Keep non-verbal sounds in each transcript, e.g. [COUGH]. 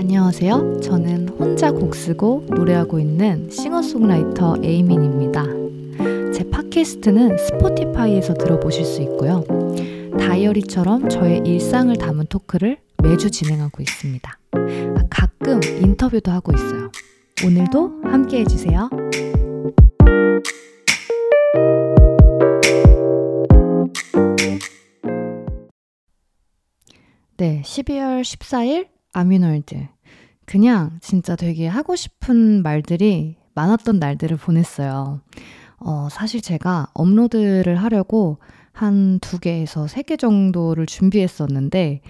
안녕하세요. 저는 혼자 곡 쓰고 노래하고 있는 싱어송라이터 에이민입니다. 제 팟캐스트는 스포티파이에서 들어보실 수 있고요. 다이어리처럼 저의 일상을 담은 토크를 매주 진행하고 있습니다. 아, 가끔 인터뷰도 하고 있어요. 오늘도 함께 해주세요. 네, 12월 14일 아미노일드. 그냥 진짜 되게 하고 싶은 말들이 많았던 날들을 보냈어요. 어, 사실 제가 업로드를 하려고 한 두 개에서 세 개 정도를 준비했었는데,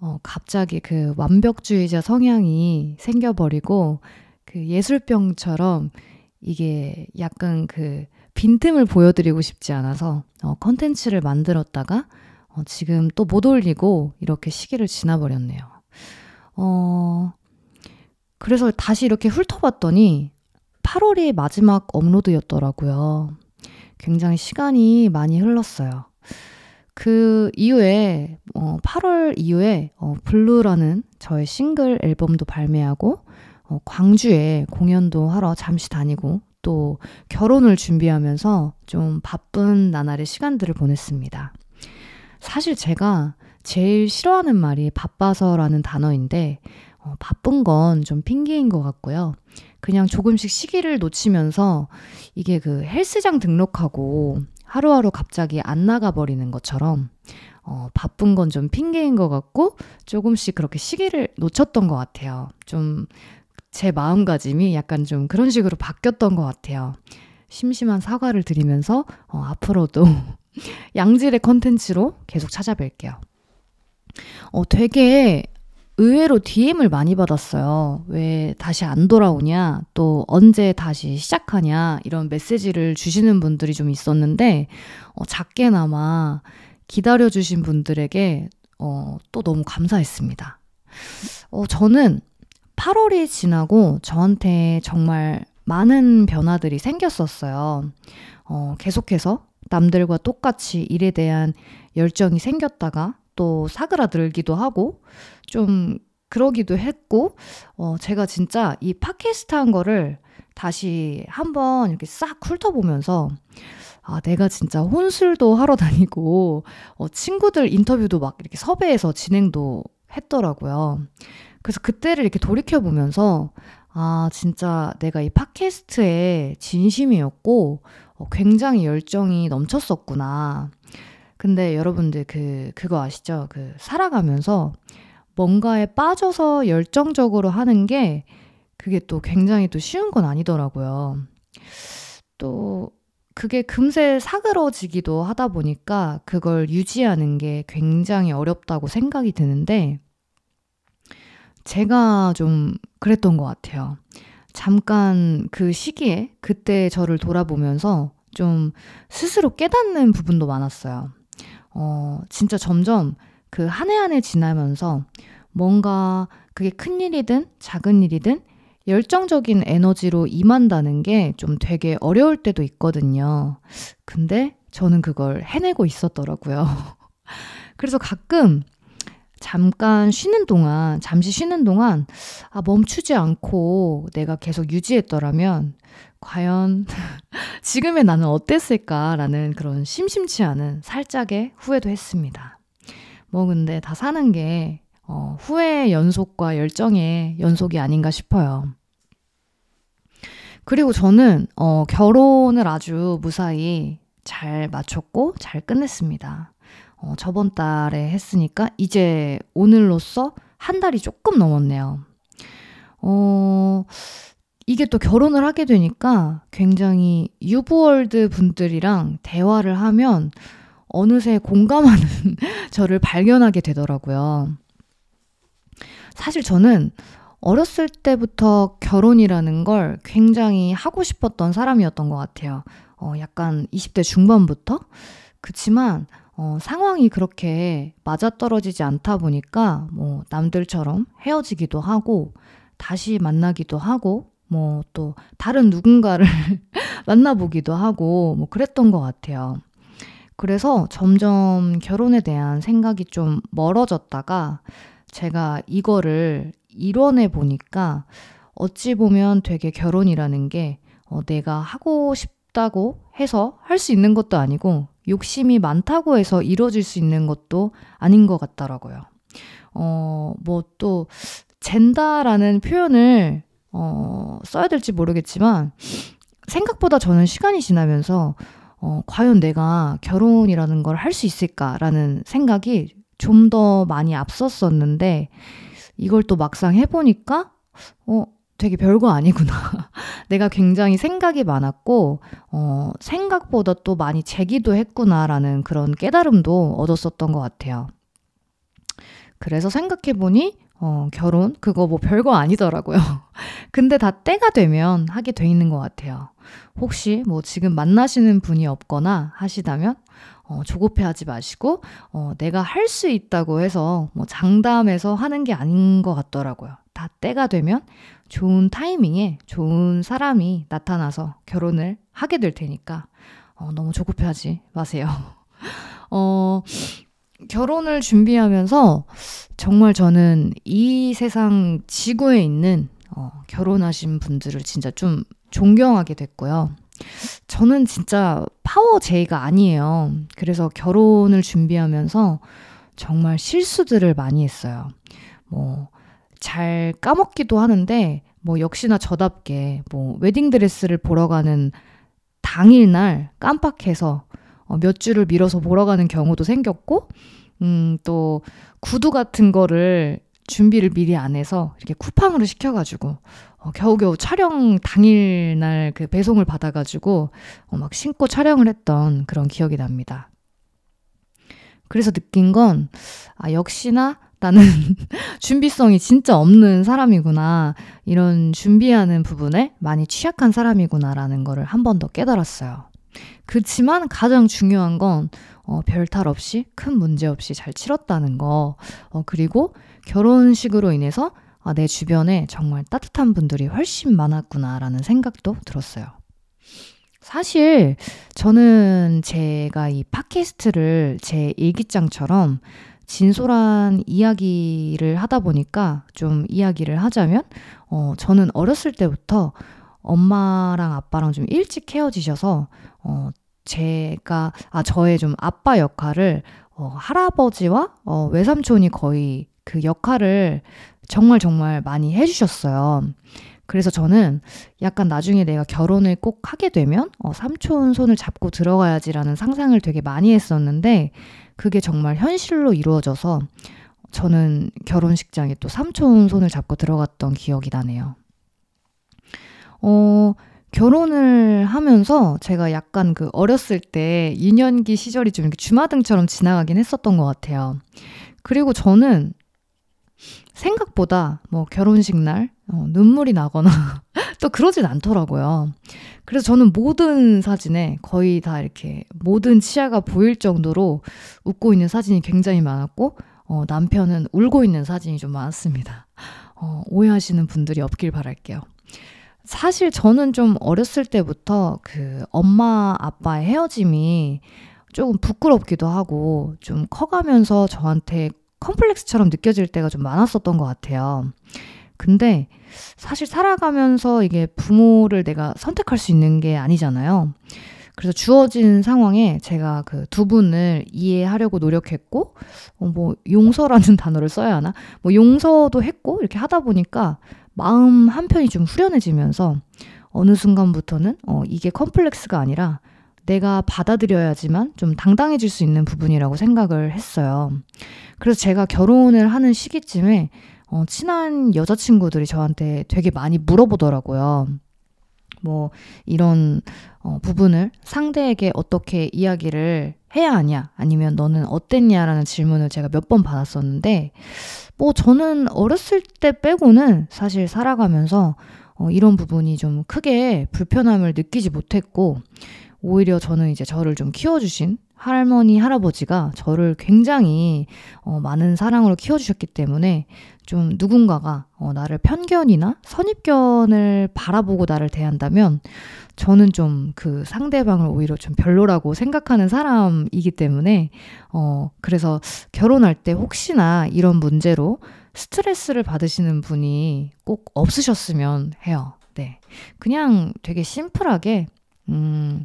어, 갑자기 그 완벽주의자 성향이 생겨버리고, 그 예술병처럼 이게 약간 그 빈틈을 보여드리고 싶지 않아서 어, 컨텐츠를 만들었다가 어, 지금 또 못 올리고 이렇게 시기를 지나버렸네요. 어, 그래서 다시 이렇게 훑어봤더니 8월이 마지막 업로드였더라고요. 굉장히 시간이 많이 흘렀어요. 그 이후에, 어, 8월 이후에, 어, 블루라는 저의 싱글 앨범도 발매하고, 어, 광주에 공연도 하러 잠시 다니고, 또 결혼을 준비하면서 좀 바쁜 나날의 시간들을 보냈습니다. 사실 제가 제일 싫어하는 말이 바빠서라는 단어인데, 어, 바쁜 건 좀 핑계인 것 같고요. 그냥 조금씩 시기를 놓치면서 이게 그 헬스장 등록하고 하루하루 갑자기 안 나가버리는 것처럼 어, 바쁜 건 좀 핑계인 것 같고 조금씩 그렇게 시기를 놓쳤던 것 같아요. 좀 제 마음가짐이 약간 좀 그런 식으로 바뀌었던 것 같아요. 심심한 사과를 드리면서 어, 앞으로도 [LAUGHS] 양질의 컨텐츠로 계속 찾아뵐게요. 어, 되게 의외로 DM을 많이 받았어요. 왜 다시 안 돌아오냐, 또 언제 다시 시작하냐, 이런 메시지를 주시는 분들이 좀 있었는데, 어, 작게나마 기다려주신 분들에게 어, 또 너무 감사했습니다. 어, 저는 8월이 지나고 저한테 정말 많은 변화들이 생겼었어요. 어, 계속해서 남들과 똑같이 일에 대한 열정이 생겼다가 또 사그라들기도 하고 좀 그러기도 했고 어 제가 진짜 이 팟캐스트 한 거를 다시 한번 이렇게 싹 훑어보면서 아 내가 진짜 혼술도 하러 다니고 어 친구들 인터뷰도 막 이렇게 섭외해서 진행도 했더라고요. 그래서 그때를 이렇게 돌이켜 보면서 아 진짜 내가 이 팟캐스트에 진심이었고 어 굉장히 열정이 넘쳤었구나. 근데 여러분들 그, 그거 아시죠? 그, 살아가면서 뭔가에 빠져서 열정적으로 하는 게 그게 또 굉장히 또 쉬운 건 아니더라고요. 또, 그게 금세 사그러지기도 하다 보니까 그걸 유지하는 게 굉장히 어렵다고 생각이 드는데, 제가 좀 그랬던 것 같아요. 잠깐 그 시기에 그때 저를 돌아보면서 좀 스스로 깨닫는 부분도 많았어요. 어, 진짜 점점 그 한 해 한 해 지나면서 뭔가 그게 큰 일이든 작은 일이든 열정적인 에너지로 임한다는 게 좀 되게 어려울 때도 있거든요. 근데 저는 그걸 해내고 있었더라고요. [LAUGHS] 그래서 가끔 잠깐 쉬는 동안, 잠시 쉬는 동안, 아, 멈추지 않고 내가 계속 유지했더라면, 과연 [LAUGHS] 지금의 나는 어땠을까라는 그런 심심치 않은 살짝의 후회도 했습니다. 뭐 근데 다 사는 게 어, 후회의 연속과 열정의 연속이 아닌가 싶어요. 그리고 저는 어, 결혼을 아주 무사히 잘 마쳤고 잘 끝냈습니다. 어, 저번 달에 했으니까 이제 오늘로써 한 달이 조금 넘었네요. 어, 이게 또 결혼을 하게 되니까 굉장히 유부월드 분들이랑 대화를 하면 어느새 공감하는 [LAUGHS] 저를 발견하게 되더라고요. 사실 저는 어렸을 때부터 결혼이라는 걸 굉장히 하고 싶었던 사람이었던 것 같아요. 어, 약간 20대 중반부터? 그치만, 어, 상황이 그렇게 맞아떨어지지 않다 보니까, 뭐, 남들처럼 헤어지기도 하고, 다시 만나기도 하고, 뭐 또 다른 누군가를 [LAUGHS] 만나보기도 하고 뭐 그랬던 것 같아요. 그래서 점점 결혼에 대한 생각이 좀 멀어졌다가 제가 이거를 이뤄내 보니까 어찌 보면 되게 결혼이라는 게 어, 내가 하고 싶다고 해서 할 수 있는 것도 아니고 욕심이 많다고 해서 이루어질 수 있는 것도 아닌 것 같더라고요. 어, 뭐 또, 젠다라는 표현을, 어, 써야 될지 모르겠지만, 생각보다 저는 시간이 지나면서, 어, 과연 내가 결혼이라는 걸 할 수 있을까라는 생각이 좀 더 많이 앞섰었는데, 이걸 또 막상 해보니까, 어, 되게 별거 아니구나. [LAUGHS] 내가 굉장히 생각이 많았고, 어, 생각보다 또 많이 재기도 했구나라는 그런 깨달음도 얻었었던 것 같아요. 그래서 생각해보니, 어, 결혼? 그거 뭐 별거 아니더라고요. [LAUGHS] 근데 다 때가 되면 하게 돼 있는 것 같아요. 혹시 뭐 지금 만나시는 분이 없거나 하시다면, 어, 조급해 하지 마시고, 어, 내가 할 수 있다고 해서 뭐 장담해서 하는 게 아닌 것 같더라고요. 다 때가 되면 좋은 타이밍에 좋은 사람이 나타나서 결혼을 하게 될 테니까 어, 너무 조급해하지 마세요. [LAUGHS] 어, 결혼을 준비하면서 정말 저는 이 세상 지구에 있는 어, 결혼하신 분들을 진짜 좀 존경하게 됐고요. 저는 진짜 파워 제이가 아니에요. 그래서 결혼을 준비하면서 정말 실수들을 많이 했어요. 뭐, 잘 까먹기도 하는데 뭐 역시나 저답게 뭐 웨딩드레스를 보러 가는 당일날 깜빡해서 어, 몇 줄을 밀어서 보러 가는 경우도 생겼고 음, 또 구두 같은 거를 준비를 미리 안 해서 이렇게 쿠팡으로 시켜가지고 어, 겨우겨우 촬영 당일날 그 배송을 받아가지고 어, 막 신고 촬영을 했던 그런 기억이 납니다. 그래서 느낀 건, 아, 역시나 나는 [LAUGHS] 준비성이 진짜 없는 사람이구나. 이런 준비하는 부분에 많이 취약한 사람이구나라는 거를 한 번 더 깨달았어요. 그렇지만 가장 중요한 건 어, 별탈 없이 큰 문제 없이 잘 치렀다는 거. 어, 그리고 결혼식으로 인해서 아, 내 주변에 정말 따뜻한 분들이 훨씬 많았구나라는 생각도 들었어요. 사실 저는 제가 이 팟캐스트를 제 일기장처럼 진솔한 이야기를 하다 보니까 좀 이야기를 하자면, 어, 저는 어렸을 때부터 엄마랑 아빠랑 좀 일찍 헤어지셔서, 어, 제가, 아, 저의 좀 아빠 역할을, 어, 할아버지와, 어, 외삼촌이 거의 그 역할을 정말 정말 많이 해주셨어요. 그래서 저는 약간 나중에 내가 결혼을 꼭 하게 되면, 어, 삼촌 손을 잡고 들어가야지라는 상상을 되게 많이 했었는데, 그게 정말 현실로 이루어져서 저는 결혼식장에 또 삼촌 손을 잡고 들어갔던 기억이 나네요. 어, 결혼을 하면서 제가 약간 그 어렸을 때 유년기 시절이 좀 이렇게 주마등처럼 지나가긴 했었던 것 같아요. 그리고 저는 생각보다 뭐 결혼식 날 어, 눈물이 나거나 [LAUGHS] 또 그러진 않더라고요. 그래서 저는 모든 사진에 거의 다 이렇게 모든 치아가 보일 정도로 웃고 있는 사진이 굉장히 많았고, 어, 남편은 울고 있는 사진이 좀 많았습니다. 어, 오해하시는 분들이 없길 바랄게요. 사실 저는 좀 어렸을 때부터 그 엄마 아빠의 헤어짐이 조금 부끄럽기도 하고 좀 커가면서 저한테 컴플렉스처럼 느껴질 때가 좀 많았었던 것 같아요. 근데 사실 살아가면서 이게 부모를 내가 선택할 수 있는 게 아니잖아요. 그래서 주어진 상황에 제가 그 두 분을 이해하려고 노력했고, 어, 뭐, 용서라는 [LAUGHS] 단어를 써야 하나? 뭐, 용서도 했고, 이렇게 하다 보니까 마음 한편이 좀 후련해지면서 어느 순간부터는, 어, 이게 컴플렉스가 아니라 내가 받아들여야지만 좀 당당해질 수 있는 부분이라고 생각을 했어요. 그래서 제가 결혼을 하는 시기쯤에 어, 친한 여자친구들이 저한테 되게 많이 물어보더라고요. 뭐, 이런, 어, 부분을 상대에게 어떻게 이야기를 해야 하냐, 아니면 너는 어땠냐라는 질문을 제가 몇 번 받았었는데, 뭐, 저는 어렸을 때 빼고는 사실 살아가면서, 어, 이런 부분이 좀 크게 불편함을 느끼지 못했고, 오히려 저는 이제 저를 좀 키워주신 할머니, 할아버지가 저를 굉장히 어, 많은 사랑으로 키워주셨기 때문에 좀 누군가가 어, 나를 편견이나 선입견을 바라보고 나를 대한다면 저는 좀 그 상대방을 오히려 좀 별로라고 생각하는 사람이기 때문에 어, 그래서 결혼할 때 혹시나 이런 문제로 스트레스를 받으시는 분이 꼭 없으셨으면 해요. 네. 그냥 되게 심플하게, 음,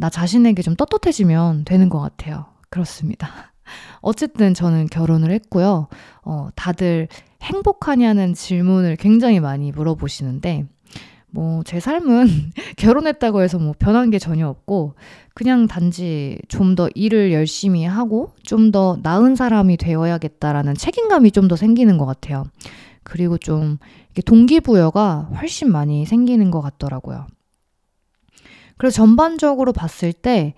나 자신에게 좀 떳떳해지면 되는 것 같아요. 그렇습니다. [LAUGHS] 어쨌든 저는 결혼을 했고요. 어, 다들 행복하냐는 질문을 굉장히 많이 물어보시는데, 뭐, 제 삶은 [LAUGHS] 결혼했다고 해서 뭐 변한 게 전혀 없고, 그냥 단지 좀 더 일을 열심히 하고, 좀 더 나은 사람이 되어야겠다라는 책임감이 좀 더 생기는 것 같아요. 그리고 좀, 동기부여가 훨씬 많이 생기는 것 같더라고요. 그래서 전반적으로 봤을 때,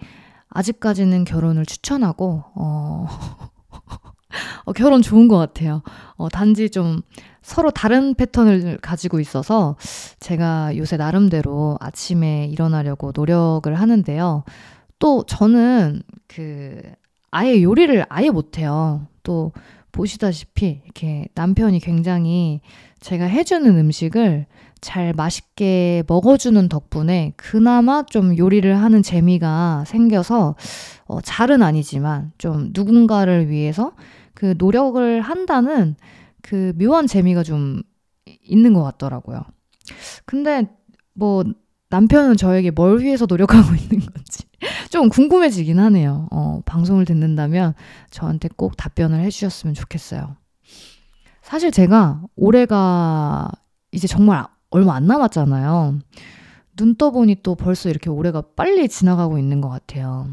아직까지는 결혼을 추천하고, 어, [LAUGHS] 어 결혼 좋은 것 같아요. 어, 단지 좀 서로 다른 패턴을 가지고 있어서 제가 요새 나름대로 아침에 일어나려고 노력을 하는데요. 또 저는 그 아예 요리를 아예 못해요. 또 보시다시피 이렇게 남편이 굉장히 제가 해주는 음식을 잘 맛있게 먹어주는 덕분에 그나마 좀 요리를 하는 재미가 생겨서 어, 잘은 아니지만 좀 누군가를 위해서 그 노력을 한다는 그 묘한 재미가 좀 있는 것 같더라고요. 근데 뭐 남편은 저에게 뭘 위해서 노력하고 [LAUGHS] 있는 건지 좀 궁금해지긴 하네요. 어, 방송을 듣는다면 저한테 꼭 답변을 해주셨으면 좋겠어요. 사실 제가 올해가 이제 정말 얼마 안 남았잖아요. 눈 떠보니 또 벌써 이렇게 올해가 빨리 지나가고 있는 것 같아요.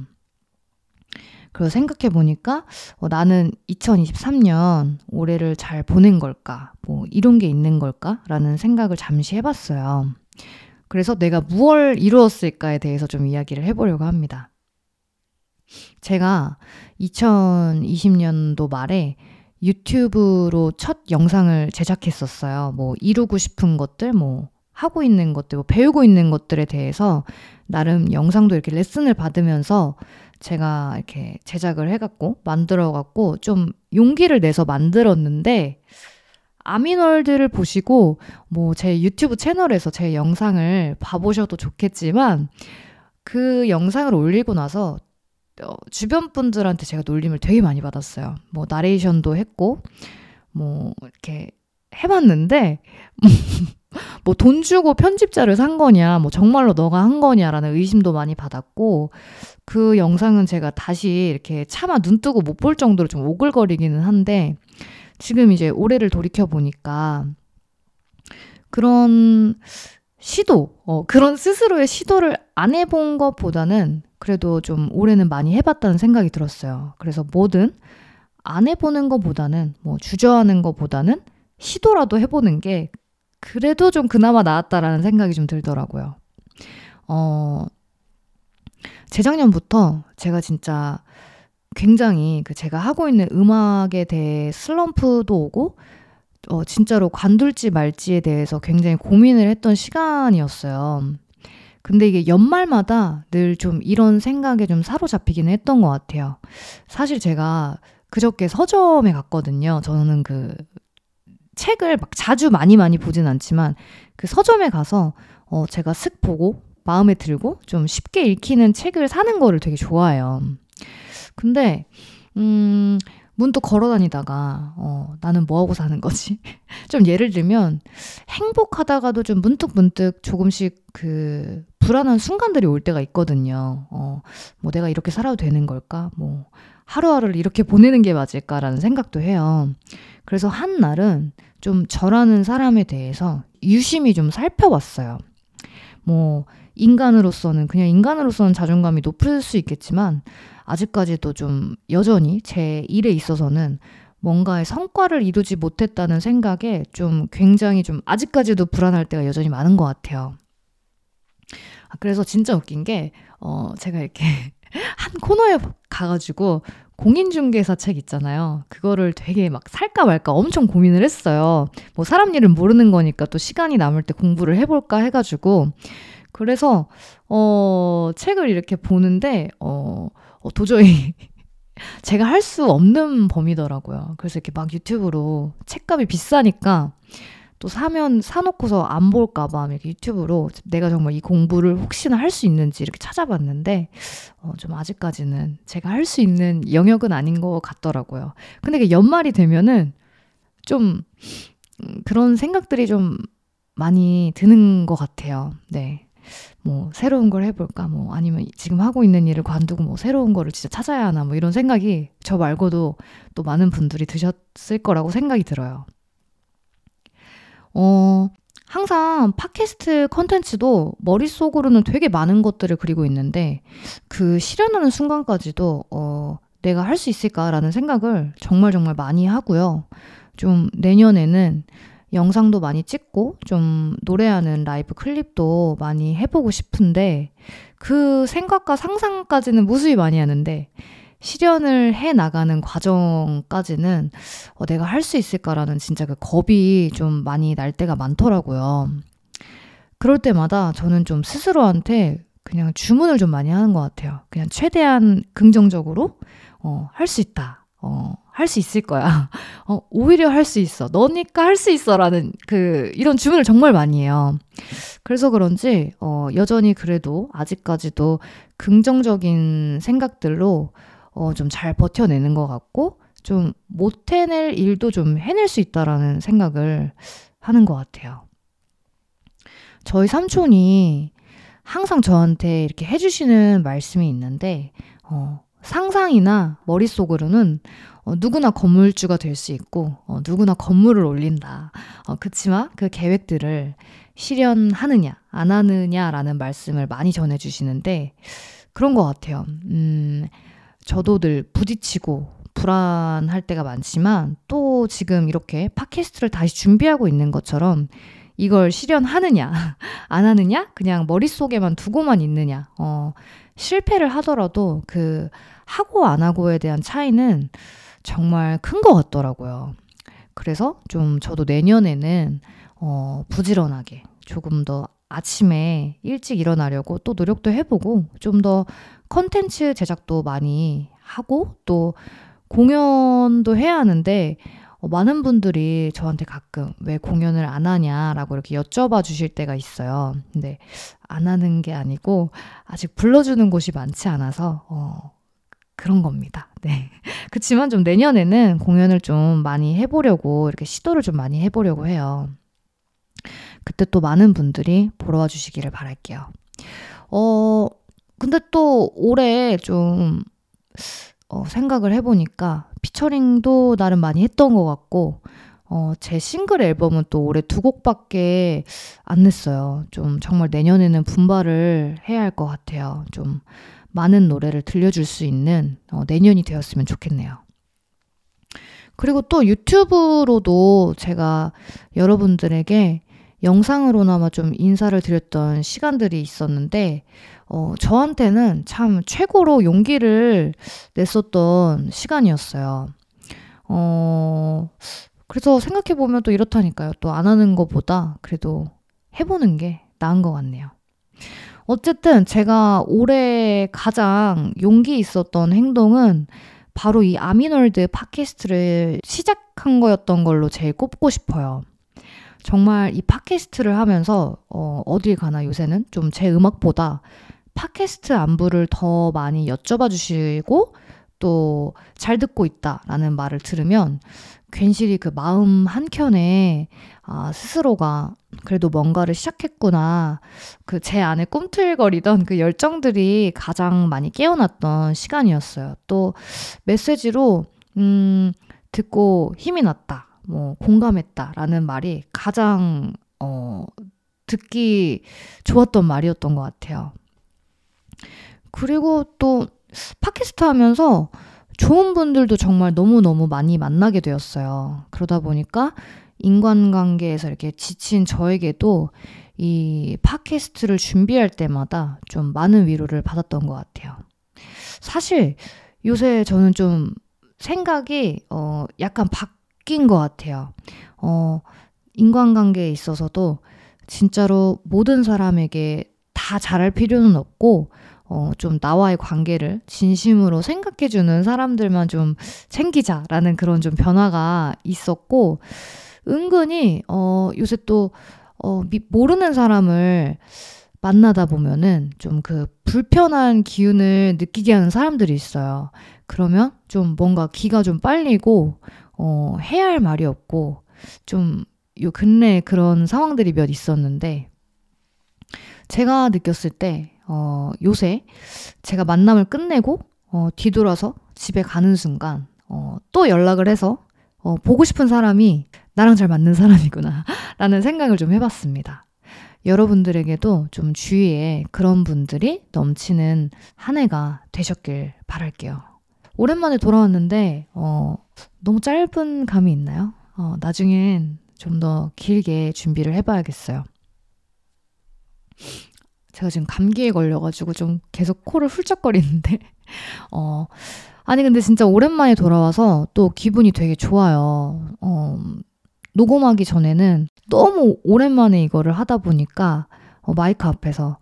그래서 생각해 보니까 어, 나는 2023년 올해를 잘 보낸 걸까? 뭐 이런 게 있는 걸까? 라는 생각을 잠시 해봤어요. 그래서 내가 무엇을 이루었을까에 대해서 좀 이야기를 해보려고 합니다. 제가 2020년도 말에 유튜브로 첫 영상을 제작했었어요. 뭐 이루고 싶은 것들, 뭐 하고 있는 것들, 뭐 배우고 있는 것들에 대해서 나름 영상도 이렇게 레슨을 받으면서 제가 이렇게 제작을 해갖고 만들어갖고 좀 용기를 내서 만들었는데 아미월드를 보시고 뭐 제 유튜브 채널에서 제 영상을 봐보셔도 좋겠지만 그 영상을 올리고 나서 어, 주변 분들한테 제가 놀림을 되게 많이 받았어요. 뭐 나레이션도 했고 뭐 이렇게 해봤는데 [LAUGHS] 뭐 돈 주고 편집자를 산 거냐, 뭐 정말로 너가 한 거냐라는 의심도 많이 받았고 그 영상은 제가 다시 이렇게 차마 눈 뜨고 못 볼 정도로 좀 오글거리기는 한데 지금 이제 올해를 돌이켜 보니까 그런 시도, 어, 그런 스스로의 시도를 안 해본 것보다는 그래도 좀 올해는 많이 해봤다는 생각이 들었어요. 그래서 뭐든 안 해보는 것보다는 뭐 주저하는 것보다는 시도라도 해보는 게 그래도 좀 그나마 나았다라는 생각이 좀 들더라고요. 어, 재작년부터 제가 진짜 굉장히 그 제가 하고 있는 음악에 대해 슬럼프도 오고, 어, 진짜로 관둘지 말지에 대해서 굉장히 고민을 했던 시간이었어요. 근데 이게 연말마다 늘 좀 이런 생각에 좀 사로잡히기는 했던 것 같아요. 사실 제가 그저께 서점에 갔거든요. 저는 그 책을 막 자주 많이 많이 보진 않지만 그 서점에 가서 어 제가 슥 보고 마음에 들고 좀 쉽게 읽히는 책을 사는 거를 되게 좋아해요. 근데 음 문득 걸어 다니다가 어 나는 뭐 하고 사는 거지? [LAUGHS] 좀 예를 들면 행복하다가도 좀 문득 문득 조금씩 그 불안한 순간들이 올 때가 있거든요. 어 뭐 내가 이렇게 살아도 되는 걸까? 뭐 하루하루를 이렇게 보내는 게 맞을까라는 생각도 해요. 그래서 한 날은 좀 저라는 사람에 대해서 유심히 좀 살펴봤어요. 뭐, 인간으로서는, 그냥 인간으로서는 자존감이 높을 수 있겠지만, 아직까지도 좀 여전히 제 일에 있어서는 뭔가의 성과를 이루지 못했다는 생각에 좀 굉장히 좀 아직까지도 불안할 때가 여전히 많은 것 같아요. 아, 그래서 진짜 웃긴 게, 어, 제가 이렇게 [LAUGHS] 한 코너에 가가지고 공인중개사 책 있잖아요. 그거를 되게 막 살까 말까 엄청 고민을 했어요. 뭐 사람 일은 모르는 거니까 또 시간이 남을 때 공부를 해볼까 해가지고. 그래서, 어, 책을 이렇게 보는데, 어, 어 도저히 [LAUGHS] 제가 할 수 없는 범위더라고요. 그래서 이렇게 막 유튜브로 책값이 비싸니까 또 사면 사놓고서 안 볼까봐 이렇게 유튜브로 내가 정말 이 공부를 혹시나 할 수 있는지 이렇게 찾아봤는데 어, 좀 아직까지는 제가 할 수 있는 영역은 아닌 것 같더라고요. 근데 연말이 되면은 좀 음, 그런 생각들이 좀 많이 드는 것 같아요. 네. 뭐 새로운 걸 해볼까 뭐 아니면 지금 하고 있는 일을 관두고 뭐 새로운 거를 진짜 찾아야 하나 뭐 이런 생각이 저 말고도 또 많은 분들이 드셨을 거라고 생각이 들어요. 어, 항상 팟캐스트 컨텐츠도 머릿속으로는 되게 많은 것들을 그리고 있는데 그 실현하는 순간까지도 어, 내가 할 수 있을까라는 생각을 정말 정말 많이 하고요. 좀 내년에는 영상도 많이 찍고 좀 노래하는 라이브 클립도 많이 해보고 싶은데 그 생각과 상상까지는 무수히 많이 하는데 실현을 해 나가는 과정까지는 어, 내가 할 수 있을까라는 진짜 그 겁이 좀 많이 날 때가 많더라고요. 그럴 때마다 저는 좀 스스로한테 그냥 주문을 좀 많이 하는 것 같아요. 그냥 최대한 긍정적으로 어, 할 수 있다. 어, 할 수 있을 거야. [LAUGHS] 어, 오히려 할 수 있어. 너니까 할 수 있어. 라는 그, 이런 주문을 정말 많이 해요. 그래서 그런지, 어, 여전히 그래도 아직까지도 긍정적인 생각들로 어, 좀 잘 버텨내는 것 같고, 좀 못 해낼 일도 좀 해낼 수 있다라는 생각을 하는 것 같아요. 저희 삼촌이 항상 저한테 이렇게 해주시는 말씀이 있는데, 어, 상상이나 머릿속으로는 어, 누구나 건물주가 될 수 있고 어, 누구나 건물을 올린다. 어, 그치만 그 계획들을 실현하느냐 안 하느냐라는 말씀을 많이 전해주시는데 그런 것 같아요. 음, 저도 늘 부딪히고 불안할 때가 많지만 또 지금 이렇게 팟캐스트를 다시 준비하고 있는 것처럼 이걸 실현하느냐 [LAUGHS] 안 하느냐 그냥 머릿속에만 두고만 있느냐 어, 실패를 하더라도 그 하고 안 하고에 대한 차이는 정말 큰 것 같더라고요. 그래서 좀 저도 내년에는 어, 부지런하게 조금 더 아침에 일찍 일어나려고 또 노력도 해보고 좀 더 컨텐츠 제작도 많이 하고 또 공연도 해야 하는데 어, 많은 분들이 저한테 가끔 왜 공연을 안 하냐라고 이렇게 여쭤봐 주실 때가 있어요. 근데 안 하는 게 아니고 아직 불러주는 곳이 많지 않아서 어, 그런 겁니다. 네. 그렇지만 좀 내년에는 공연을 좀 많이 해보려고 이렇게 시도를 좀 많이 해보려고 해요. 그때 또 많은 분들이 보러 와 주시기를 바랄게요. 어, 근데 또 올해 좀 어, 생각을 해보니까 피처링도 나름 많이 했던 것 같고, 어, 제 싱글 앨범은 또 올해 두 곡밖에 안 냈어요. 좀 정말 내년에는 분발을 해야 할 것 같아요. 좀 많은 노래를 들려줄 수 있는 어, 내년이 되었으면 좋겠네요. 그리고 또 유튜브로도 제가 여러분들에게 영상으로나마 좀 인사를 드렸던 시간들이 있었는데, 어, 저한테는 참 최고로 용기를 냈었던 시간이었어요. 어, 그래서 생각해보면 또 이렇다니까요. 또 안 하는 것보다 그래도 해보는 게 나은 것 같네요. 어쨌든 제가 올해 가장 용기 있었던 행동은 바로 이 아미널드 팟캐스트를 시작한 거였던 걸로 제일 꼽고 싶어요. 정말 이 팟캐스트를 하면서 어, 어딜 가나 요새는 좀 제 음악보다 팟캐스트 안부를 더 많이 여쭤봐 주시고 또 잘 듣고 있다라는 말을 들으면 괜시리 그 마음 한켠에 아, 스스로가 그래도 뭔가를 시작했구나. 그 제 안에 꿈틀거리던 그 열정들이 가장 많이 깨어났던 시간이었어요. 또 메시지로, 음, 듣고 힘이 났다. 뭐, 공감했다 라는 말이 가장, 어, 듣기 좋았던 말이었던 것 같아요. 그리고 또 팟캐스트 하면서 좋은 분들도 정말 너무너무 많이 만나게 되었어요. 그러다 보니까 인간관계에서 이렇게 지친 저에게도 이 팟캐스트를 준비할 때마다 좀 많은 위로를 받았던 것 같아요. 사실 요새 저는 좀 생각이 어 약간 바뀐 것 같아요. 어 인간관계에 있어서도 진짜로 모든 사람에게 다 잘할 필요는 없고 어, 좀 나와의 관계를 진심으로 생각해주는 사람들만 좀 챙기자라는 그런 좀 변화가 있었고, 은근히, 어, 요새 또, 어, 미, 모르는 사람을 만나다 보면은 좀 그 불편한 기운을 느끼게 하는 사람들이 있어요. 그러면 좀 뭔가 기가 좀 빨리고, 어, 해야 할 말이 없고, 좀, 요 근래에 그런 상황들이 몇 있었는데, 제가 느꼈을 때, 어, 요새 제가 만남을 끝내고, 어, 뒤돌아서 집에 가는 순간, 어, 또 연락을 해서, 어, 보고 싶은 사람이 나랑 잘 맞는 사람이구나. [LAUGHS] 라는 생각을 좀 해봤습니다. 여러분들에게도 좀 주위에 그런 분들이 넘치는 한 해가 되셨길 바랄게요. 오랜만에 돌아왔는데, 어, 너무 짧은 감이 있나요? 어, 나중엔 좀 더 길게 준비를 해봐야겠어요. 제가 지금 감기에 걸려가지고 좀 계속 코를 훌쩍거리는데, [LAUGHS] 어, 아니, 근데 진짜 오랜만에 돌아와서 또 기분이 되게 좋아요. 어, 녹음하기 전에는 너무 오랜만에 이거를 하다 보니까 어, 마이크 앞에서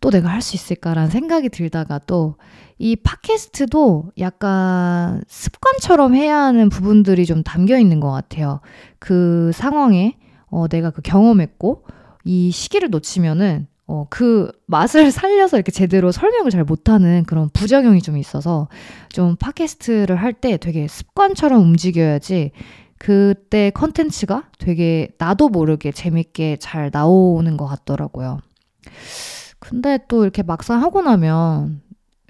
또 내가 할 수 있을까라는 생각이 들다가 또 이 팟캐스트도 약간 습관처럼 해야 하는 부분들이 좀 담겨 있는 것 같아요. 그 상황에 어, 내가 그 경험했고 이 시기를 놓치면은 어, 그 맛을 살려서 이렇게 제대로 설명을 잘 못하는 그런 부작용이 좀 있어서 좀 팟캐스트를 할 때 되게 습관처럼 움직여야지 그때 컨텐츠가 되게 나도 모르게 재밌게 잘 나오는 것 같더라고요. 근데 또 이렇게 막상 하고 나면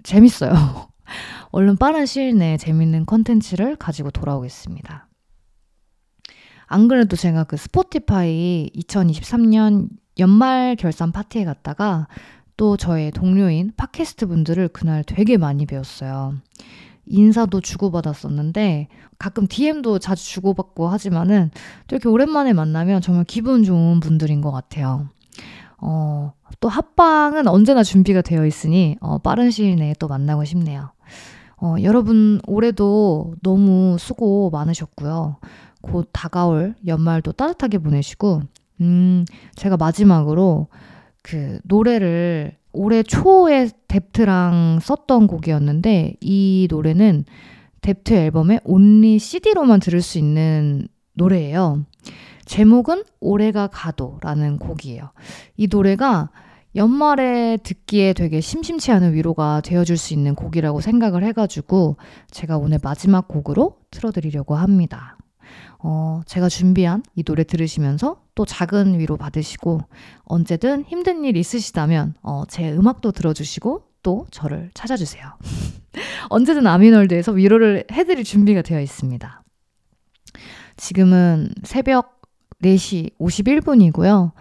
재밌어요. [LAUGHS] 얼른 빠른 시일 내에 재밌는 컨텐츠를 가지고 돌아오겠습니다. 안 그래도 제가 그 스포티파이 2023년 연말 결산 파티에 갔다가 또 저의 동료인 팟캐스트 분들을 그날 되게 많이 배웠어요. 인사도 주고받았었는데 가끔 DM도 자주 주고받고 하지만은 또 이렇게 오랜만에 만나면 정말 기분 좋은 분들인 것 같아요. 어, 또 합방은 언제나 준비가 되어 있으니 어, 빠른 시일 내에 또 만나고 싶네요. 어, 여러분 올해도 너무 수고 많으셨고요. 곧 다가올 연말도 따뜻하게 보내시고 음, 제가 마지막으로 그 노래를 올해 초에 뎁트랑 썼던 곡이었는데 이 노래는 뎁트 앨범의 온리 CD로만 들을 수 있는 노래예요. 제목은 올해가 가도라는 곡이에요. 이 노래가 연말에 듣기에 되게 심심치 않은 위로가 되어줄 수 있는 곡이라고 생각을 해가지고 제가 오늘 마지막 곡으로 틀어드리려고 합니다. 어, 제가 준비한 이 노래 들으시면서 또 작은 위로 받으시고 언제든 힘든 일 있으시다면 어, 제 음악도 들어주시고 또 저를 찾아주세요. [LAUGHS] 언제든 아미널드에서 위로를 해드릴 준비가 되어 있습니다. 지금은 새벽 4시 51분이고요.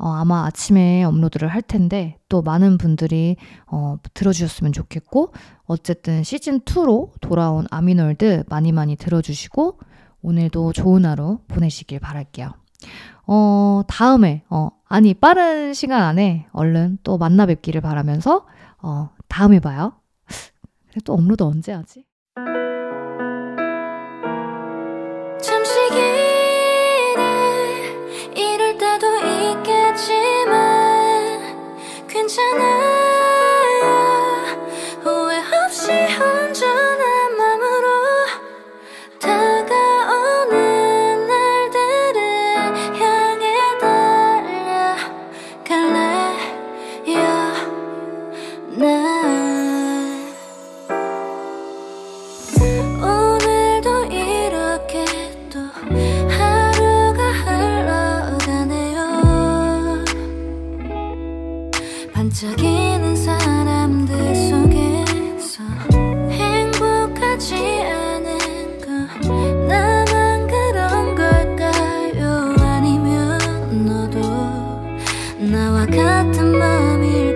어, 아마 아침에 업로드를 할 텐데 또 많은 분들이 어, 들어주셨으면 좋겠고 어쨌든 시즌 2로 돌아온 아미널드 많이 많이 들어주시고 오늘도 좋은 하루 보내시길 바랄게요. 어, 다음에, 어, 아니, 빠른 시간 안에 얼른 또 만나 뵙기를 바라면서, 어, 다음에 봐요. 그래, 또 업로드 언제 하지? 기 네, 이럴 때도